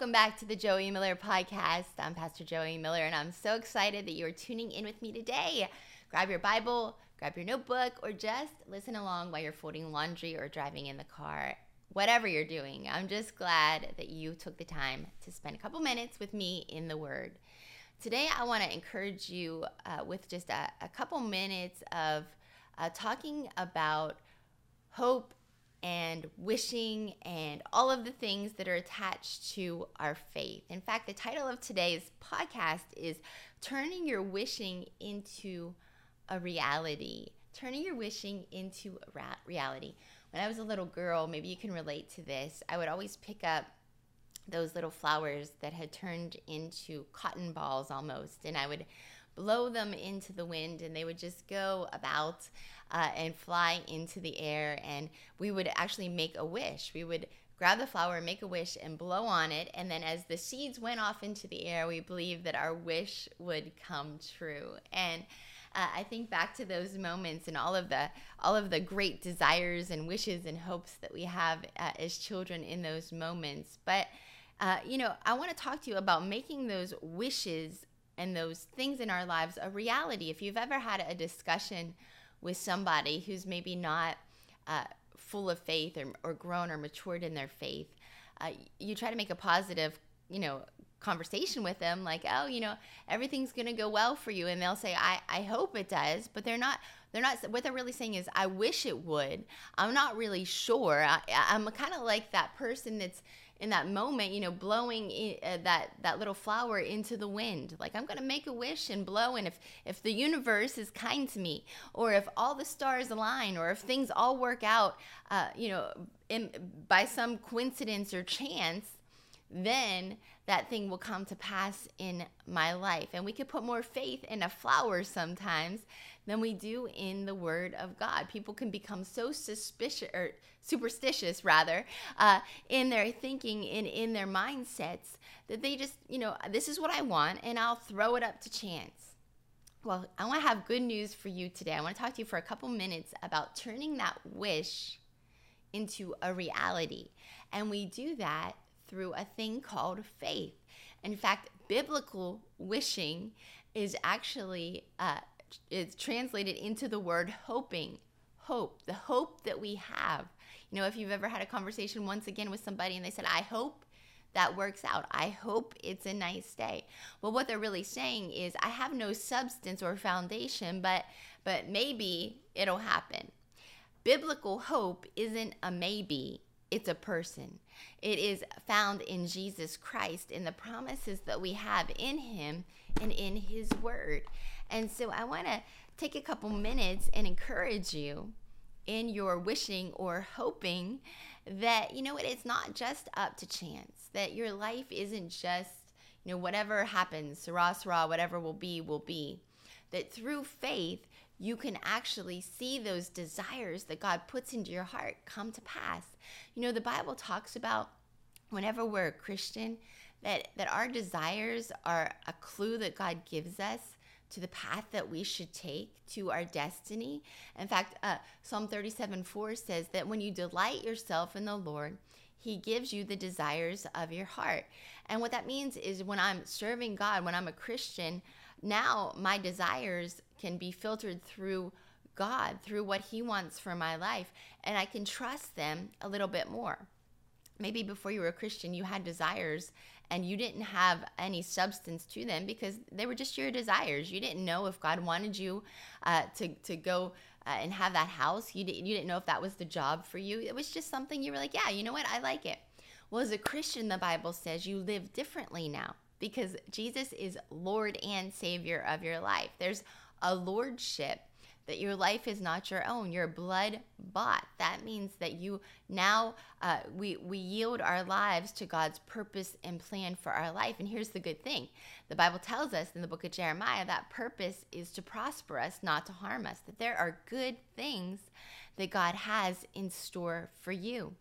Welcome back to the Joie Miller podcast. I'm Pastor Joie Miller, and I'm so excited that you are tuning in with me today. Grab your Bible, grab your notebook, or just listen along while you're folding laundry or driving in the car. Whatever you're doing, I'm just glad that you took the time to spend a couple minutes with me in the Word. Today, I want to encourage you uh, with just a, a, couple minutes of uh, talking about hope and wishing and all of the things that are attached to our faith. In fact, the title of today's podcast is Turning Your Wishing into a Reality. Turning your wishing into a ra- reality. When I was a little girl, maybe you can relate to this, I would always pick up those little flowers that had turned into cotton balls almost, and I would blow them into the wind and they would just go about uh, and fly into the air. And we would actually make a wish. We would grab the flower, make a wish, and blow on it. And then as the seeds went off into the air, we believed that our wish would come true. And uh, I think back to those moments and all of the all of the great desires and wishes and hopes that we have uh, as children in those moments. But uh, you know, I want to talk to you about making those wishes and those things in our lives a reality. If you've ever had a discussion with somebody who's maybe not uh, full of faith or, or grown or matured in their faith, uh, you try to make a positive, you know, conversation with them like oh you know everything's to go well for you and they'll say i i hope it does but they're not they're not what they're really saying is i wish it would i'm not really sure I, i'm kind of like that person that's in that moment, you know, blowing uh, that that little flower into the wind. Like I'm to make a wish and blow and if if the universe is kind to me or if all the stars align or if things all work out, uh, you know, in, by some coincidence or chance, then that thing will come to pass in my life. And we could put more faith in a flower sometimes than we do in the Word of God. People can become so suspicious or superstitious, rather, uh, in their thinking and in their mindsets that they just, you know, this is what I want, and I'll throw it up to chance. Well, I want to have good news for you today. I want to talk to you for a couple minutes about turning that wish into a reality. And we do that through a thing called faith. In fact, biblical wishing is actually uh, it's translated into the word hoping. Hope, the hope that we have. You know, if you've ever had a conversation once again with somebody and they said, "I hope that works out. I hope it's a nice day." Well, what they're really saying is, "I have no substance or foundation, but but maybe it'll happen." Biblical hope isn't a maybe, it's a person. It is found in Jesus Christ, in the promises that we have in Him and in His Word. And so I want to take a couple minutes and encourage you in your wishing or hoping that, you know what, it's not just up to chance, that your life isn't just, you know, whatever happens, sera, sera, whatever will be, will be. That through faith, you can actually see those desires that God puts into your heart come to pass. You know, the Bible talks about whenever we're a Christian, that, that our desires are a clue that God gives us to the path that we should take to our destiny. In fact, uh, Psalm 37 4 says that when you delight yourself in the Lord, he gives you the desires of your heart. And what that means is when I'm serving God, when I'm a Christian, now my desires can be filtered through God, through what He wants for my life, and I can trust them a little bit more. Maybe before you were a Christian, you had desires and you didn't have any substance to them because they were just your desires. You didn't know if God wanted you uh, to, to go uh, and have that house. You, didn't, you didn't know if that was the job for you. It was just something you were like, yeah, you know what? I like it. Well, as a Christian, the Bible says you live differently now because Jesus is Lord and Savior of your life. There's a lordship that your life is not your own. You're blood bought. That means that you now uh, we we yield our lives to god's purpose and plan for our life. And here's the good thing. The bible tells us in the book of jeremiah that purpose is to prosper us not to harm us that there are good things that god has in store for you.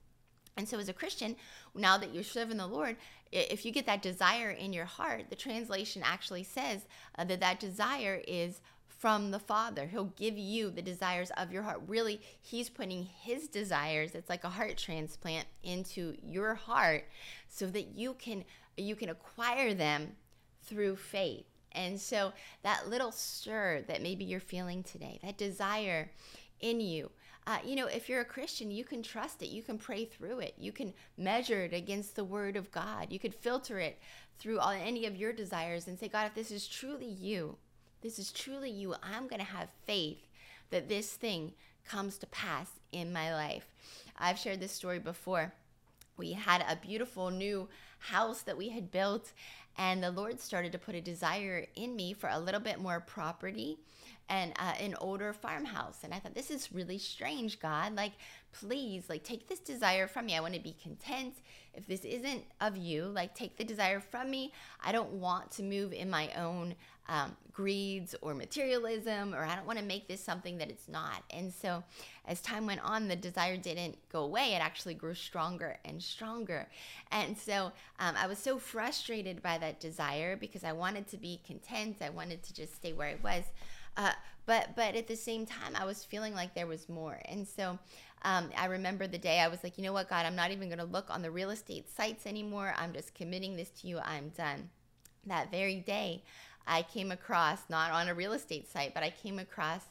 And so, as a Christian, now that you're serving the Lord, if you get that desire in your heart, the translation actually says uh, that that desire is from the Father. He'll give you the desires of your heart. Really, He's putting His desires, it's like a heart transplant, into your heart so that you can you can acquire them through faith. And so that little stir that maybe you're feeling today, that desire in you, uh, you know, if you're a Christian, you can trust it. You can pray through it. You can measure it against the Word of God. You could filter it through all, any of your desires and say, God, if this is truly you, this is truly you, I'm going to have faith that this thing comes to pass in my life. I've shared this story before. We had a beautiful new house that we had built, and the Lord started to put a desire in me for a little bit more property and uh, an older farmhouse. And I thought, this is really strange, God. Like, please, like, take this desire from me. I want to be content. If this isn't of you, like, take the desire from me. I don't want to move in my own um, greeds or materialism, or I don't want to make this something that it's not. And so, as time went on, the desire didn't go away. It actually grew stronger and stronger. And so, um, I was so frustrated by that desire because I wanted to be content. I wanted to just stay where I was. Uh, but but at the same time, I was feeling like there was more, and so um, I remember the day I was like, you know what, God, I'm not even going to look on the real estate sites anymore. I'm just committing this to you. I'm done. That very day, I came across not on a real estate site, but I came across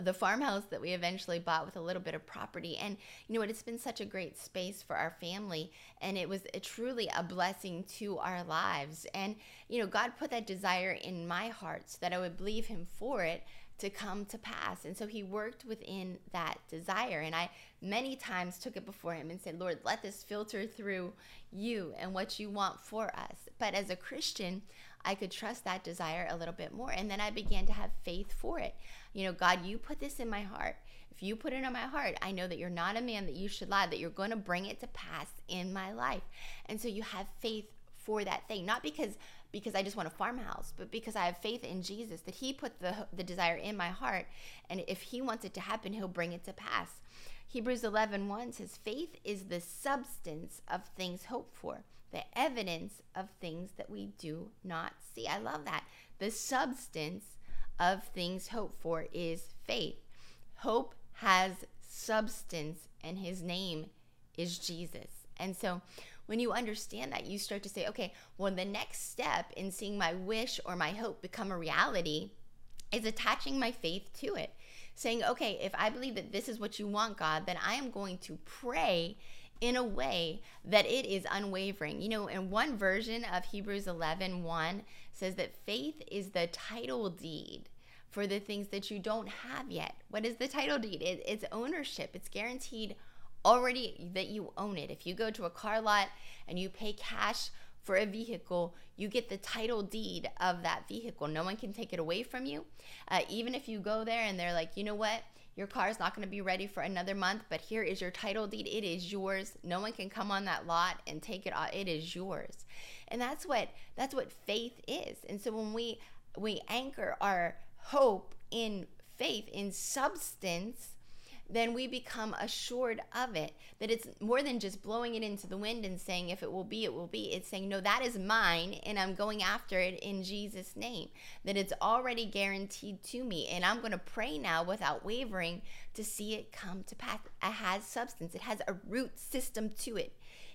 the farmhouse that we eventually bought with a little bit of property. And you know what? It's been such a great space for our family, and it was a, truly a blessing to our lives. And you know, God put that desire in my heart so that I would believe Him for it to come to pass. And so He worked within that desire. And I many times took it before Him and said, Lord, let this filter through you and what you want for us. But as a Christian, I could trust that desire a little bit more. And then I began to have faith for it. You know, God, you put this in my heart. If you put it in my heart, I know that you're not a man that you should lie, that you're going to bring it to pass in my life. And so you have faith for that thing, not because because I just want a farmhouse, but because I have faith in Jesus that he put the the desire in my heart and if he wants it to happen, he'll bring it to pass. Hebrews 11 1 says, Faith is the substance of things hoped for, the evidence of things that we do not see. I love that. The substance of things hoped for is faith. Hope has substance, and his name is Jesus. And so when you understand that, you start to say, okay, well, the next step in seeing my wish or my hope become a reality is attaching my faith to it. Saying, okay, if I believe that this is what you want, God, then I am going to pray in a way that it is unwavering. You know, in one version of Hebrews 11 1 says that faith is the title deed for the things that you don't have yet. What is the title deed? It, it's ownership, it's guaranteed already that you own it. If you go to a car lot and you pay cash for a vehicle, you get the title deed of that vehicle. No one can take it away from you. Uh, even if you go there and they're like, you know what? Your car is not going to be ready for another month, but here is your title deed. It is yours. No one can come on that lot and take it off. It is yours. And that's what that's what faith is. And so when we we anchor our hope in faith in substance, then we become assured of it. That it's more than just blowing it into the wind and saying, if it will be, it will be. It's saying, no, that is mine, and I'm going after it in Jesus' name. That it's already guaranteed to me, and I'm going to pray now without wavering to see it come to pass. It has substance, it has a root system to it,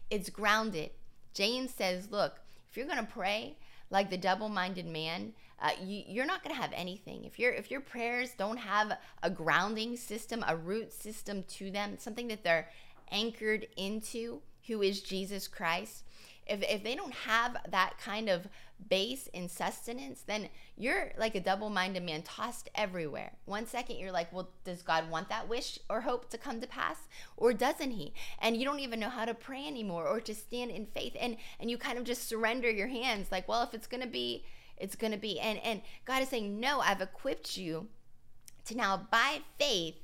it's grounded. James says, look, if you're going to pray like the double minded man, uh, you, are not going to have anything. If your if your prayers don't have a grounding system a root system to them something that they're anchored into who is jesus christ if, if they don't have that kind of base in sustenance then you're like a double-minded man tossed everywhere. One second you're like well does god want that wish or hope to come to pass? Or doesn't he? And you don't even know how to pray anymore or to stand in faith. And and you kind of just surrender your hands like well if it's going to be it's going to be. And and God is saying, "No, I've equipped you to now by faith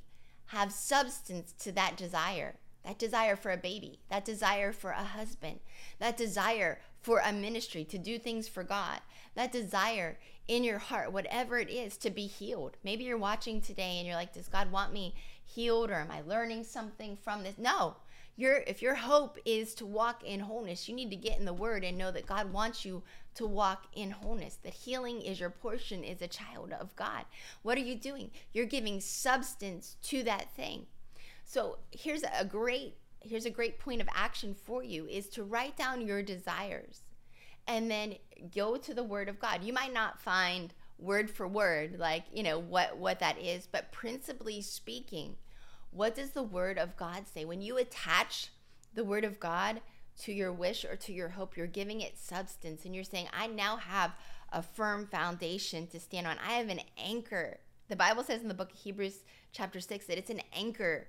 have substance to that desire." That desire for a baby, that desire for a husband, that desire for a ministry to do things for God, that desire in your heart, whatever it is, to be healed. Maybe you're watching today and you're like, Does God want me healed or am I learning something from this? No, your if your hope is to walk in wholeness, you need to get in the word and know that God wants you to walk in wholeness. That healing is your portion as a child of God. What are you doing? You're giving substance to that thing. So here's a great here's a great point of action for you is to write down your desires and then go to the word of God. You might not find word for word like, you know, what what that is, but principally speaking, what does the word of God say? When you attach the word of God to your wish or to your hope, you're giving it substance and you're saying, I now have a firm foundation to stand on. I have an anchor. The Bible says in the book of Hebrews, chapter 6, that it's an anchor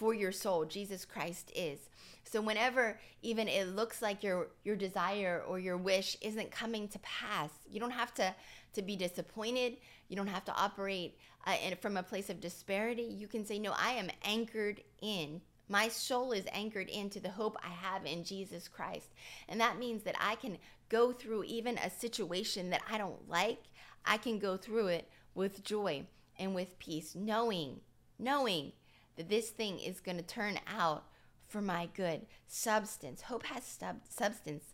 for your soul. Jesus Christ is. So whenever even it looks like your your desire or your wish isn't coming to pass, you don't have to to be disappointed. You don't have to operate uh, in, from a place of disparity. You can say, No, I am anchored in. My soul is anchored into the hope I have in Jesus Christ. And that means that I can go through even a situation that I don't like, I can go through it with joy and with peace, knowing, knowing that this thing is going to turn out for my good. Substance. Hope has sub- substance.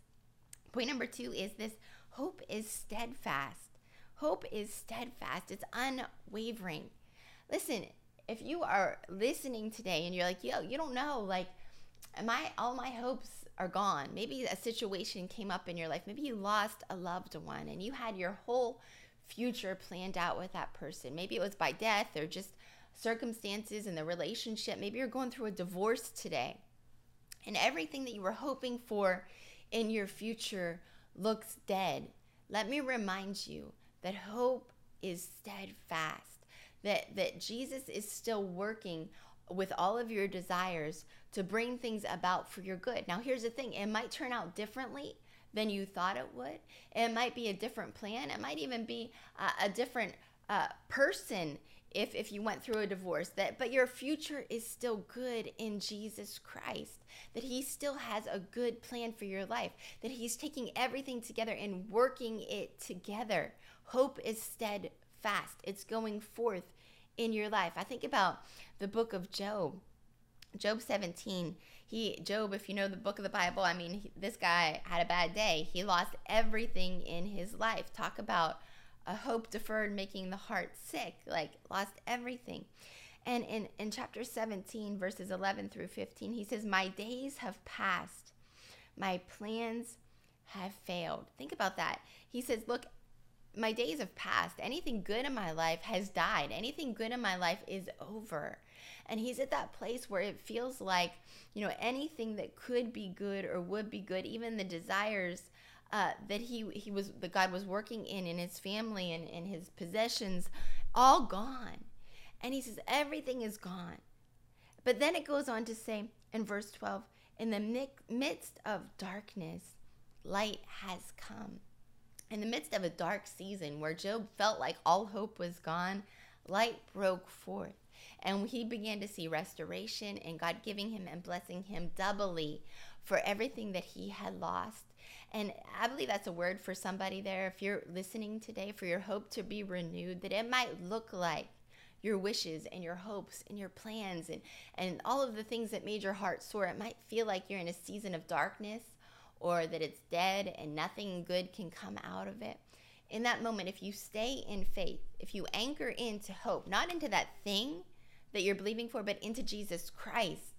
Point number two is this hope is steadfast. Hope is steadfast, it's unwavering. Listen, if you are listening today and you're like, yo, you don't know, like, my all my hopes are gone. Maybe a situation came up in your life. Maybe you lost a loved one and you had your whole future planned out with that person. Maybe it was by death or just circumstances in the relationship. Maybe you're going through a divorce today. And everything that you were hoping for in your future looks dead. Let me remind you that hope is steadfast, that, that Jesus is still working with all of your desires to bring things about for your good. Now, here's the thing it might turn out differently than you thought it would, it might be a different plan, it might even be a, a different uh, person if if you went through a divorce that but your future is still good in Jesus Christ that he still has a good plan for your life that he's taking everything together and working it together. Hope is steadfast. It's going forth in your life. I think about the book of job job 17 he job if you know the book of the bible i mean he, this guy had a bad day. He lost everything in his life. Talk about a hope deferred making the heart sick, like lost everything. And in, in chapter 17, verses 11 through 15, he says, My days have passed, my plans have failed. Think about that. He says, Look, my days have passed. Anything good in my life has died. Anything good in my life is over. And he's at that place where it feels like, you know, anything that could be good or would be good, even the desires uh, that he he was the God was working in in his family and in his possessions, all gone. And he says everything is gone. But then it goes on to say in verse 12, in the midst of darkness, light has come. In the midst of a dark season where Job felt like all hope was gone, light broke forth. And he began to see restoration and God giving him and blessing him doubly for everything that he had lost. And I believe that's a word for somebody there. If you're listening today, for your hope to be renewed, that it might look like your wishes and your hopes and your plans and, and all of the things that made your heart soar. It might feel like you're in a season of darkness or that it's dead and nothing good can come out of it. In that moment, if you stay in faith, if you anchor into hope, not into that thing that you're believing for, but into Jesus Christ,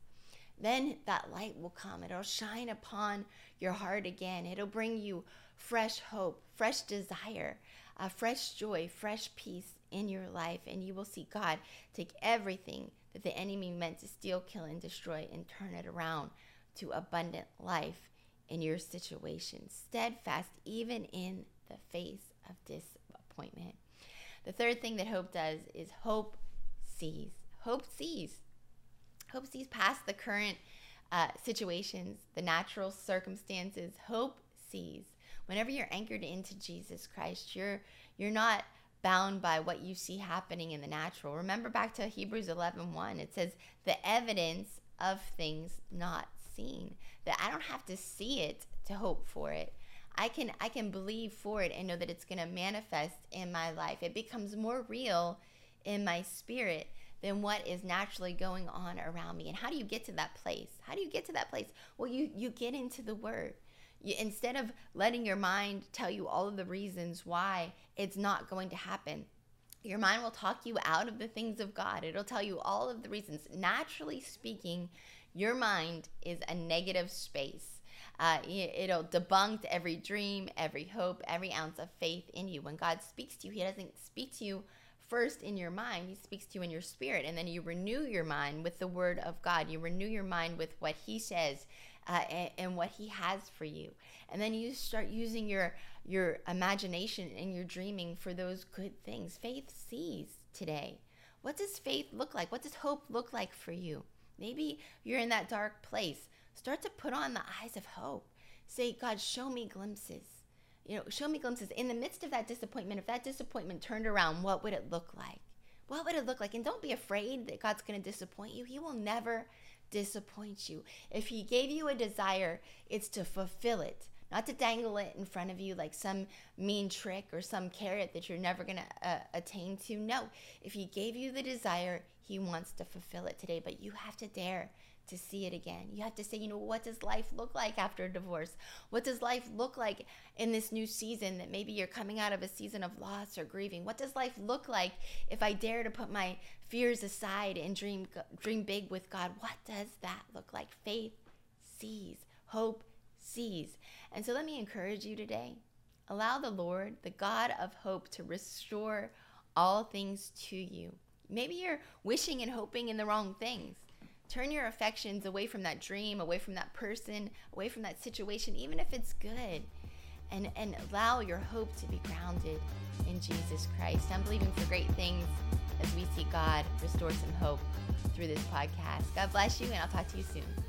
then that light will come. It'll shine upon your heart again. It'll bring you fresh hope, fresh desire, a fresh joy, fresh peace in your life. And you will see God take everything that the enemy meant to steal, kill, and destroy and turn it around to abundant life in your situation. Steadfast, even in the face of disappointment. The third thing that hope does is hope sees. Hope sees. Hope sees past the current uh, situations, the natural circumstances. Hope sees. Whenever you're anchored into Jesus Christ, you're you're not bound by what you see happening in the natural. Remember back to Hebrews 11:1. 1, it says the evidence of things not seen. That I don't have to see it to hope for it. I can I can believe for it and know that it's going to manifest in my life. It becomes more real in my spirit than what is naturally going on around me. And how do you get to that place? How do you get to that place? Well, you you get into the word. You, instead of letting your mind tell you all of the reasons why it's not going to happen, your mind will talk you out of the things of God. It'll tell you all of the reasons. Naturally speaking, your mind is a negative space. Uh, it'll debunk every dream, every hope, every ounce of faith in you. When God speaks to you, He doesn't speak to you first in your mind, He speaks to you in your spirit. And then you renew your mind with the Word of God. You renew your mind with what He says uh, and, and, what He has for you. And then you start using your your imagination and your dreaming for those good things. Faith sees today. What does faith look like? What does hope look like for you? Maybe you're in that dark place. Start to put on the eyes of hope. Say, God, show me glimpses. You know, show me glimpses. In the midst of that disappointment, if that disappointment turned around, what would it look like? What would it look like? And don't be afraid that God's going to disappoint you. He will never disappoint you. If He gave you a desire, it's to fulfill it, not to dangle it in front of you like some mean trick or some carrot that you're never going to uh, attain to. No, if He gave you the desire, He wants to fulfill it today, but you have to dare to see it again. You have to say, you know, what does life look like after a divorce? What does life look like in this new season that maybe you're coming out of a season of loss or grieving? What does life look like if I dare to put my fears aside and dream dream big with God? What does that look like? Faith sees, hope sees. And so let me encourage you today. Allow the Lord, the God of hope, to restore all things to you. Maybe you're wishing and hoping in the wrong things. Turn your affections away from that dream, away from that person, away from that situation, even if it's good. And, and allow your hope to be grounded in Jesus Christ. I'm believing for great things as we see God restore some hope through this podcast. God bless you, and I'll talk to you soon.